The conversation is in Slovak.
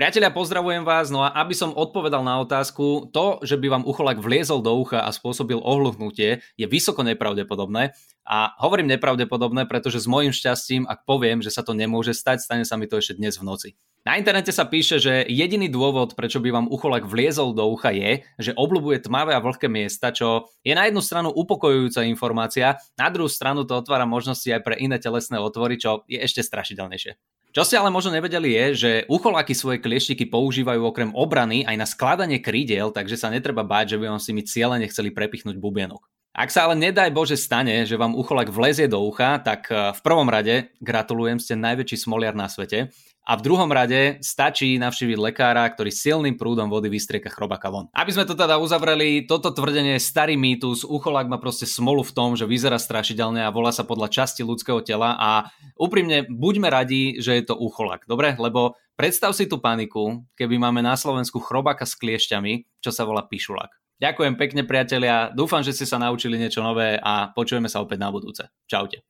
Priatelia, pozdravujem vás, no a aby som odpovedal na otázku, to, že by vám ucholak vliezol do ucha a spôsobil ohluchnutie, je vysoko nepravdepodobné. A hovorím nepravdepodobné, pretože s mojim šťastím, ak poviem, že sa to nemôže stať, stane sa mi to ešte dnes v noci. Na internete sa píše, že jediný dôvod, prečo by vám ucholak vliezol do ucha je, že obľúbuje tmavé a vlhké miesta, čo je na jednu stranu upokojujúca informácia, na druhú stranu to otvára možnosti aj pre iné telesné otvory, čo je ešte strašidelnejšie. Čo ste ale možno nevedeli je, že ucholáky svoje klieštiky používajú okrem obrany aj na skladanie krídiel, takže sa netreba báť, že by vám si mi cieľene chceli prepichnúť bubienok. Ak sa ale nedaj Bože stane, že vám ucholak vlezie do ucha, tak eh, v prvom rade gratulujem, ste najväčší smoliar na svete. A v druhom rade stačí navštíviť lekára, ktorý silným prúdom vody vystrieka chrobaka von. Aby sme to teda uzavreli, toto tvrdenie je starý mýtus, ucholák má proste smolu v tom, že vyzerá strašidelne a volá sa podľa časti ľudského tela a úprimne buďme radi, že je to ucholák, dobre? Lebo predstav si tú paniku, keby máme na Slovensku chrobaka s kliešťami, čo sa volá pišulak. Ďakujem pekne priatelia, dúfam, že ste sa naučili niečo nové a počujeme sa opäť na budúce. Čaute.